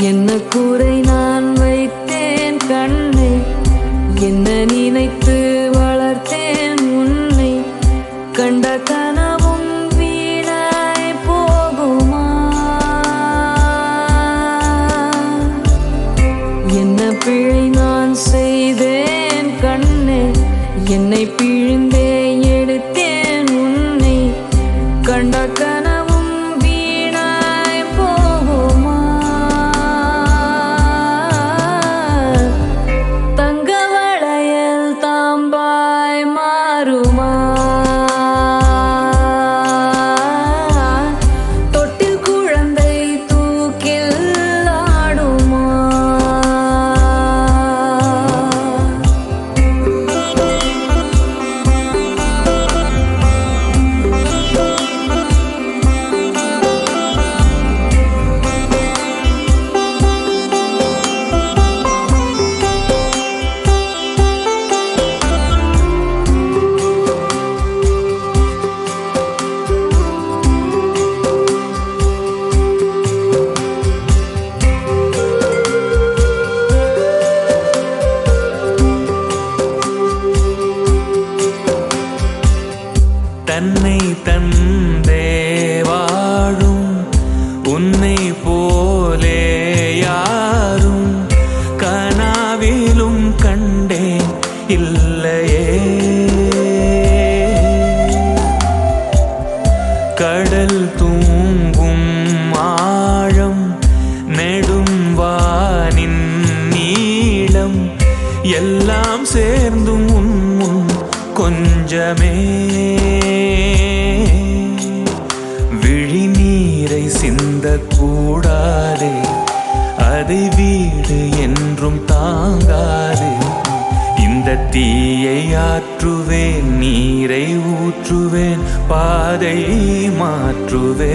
என்ன கூரை நான் வைத்தேன் கண்ணை? என்ன நினைத்து வளர்த்தேன் உன்னை? கண்ட கனவும் வீணாய் போகுமா? என்ன பிழை நான் செய்தேன் கண்ணே? என்னை பிழை இல்லையே. கடல் தூங்கும் ஆழம் நெடும் வானின் நீளம் எல்லாம் சேர்ந்தும் உன் முன் கொஞ்சமே. பாதை மாற்றுவே.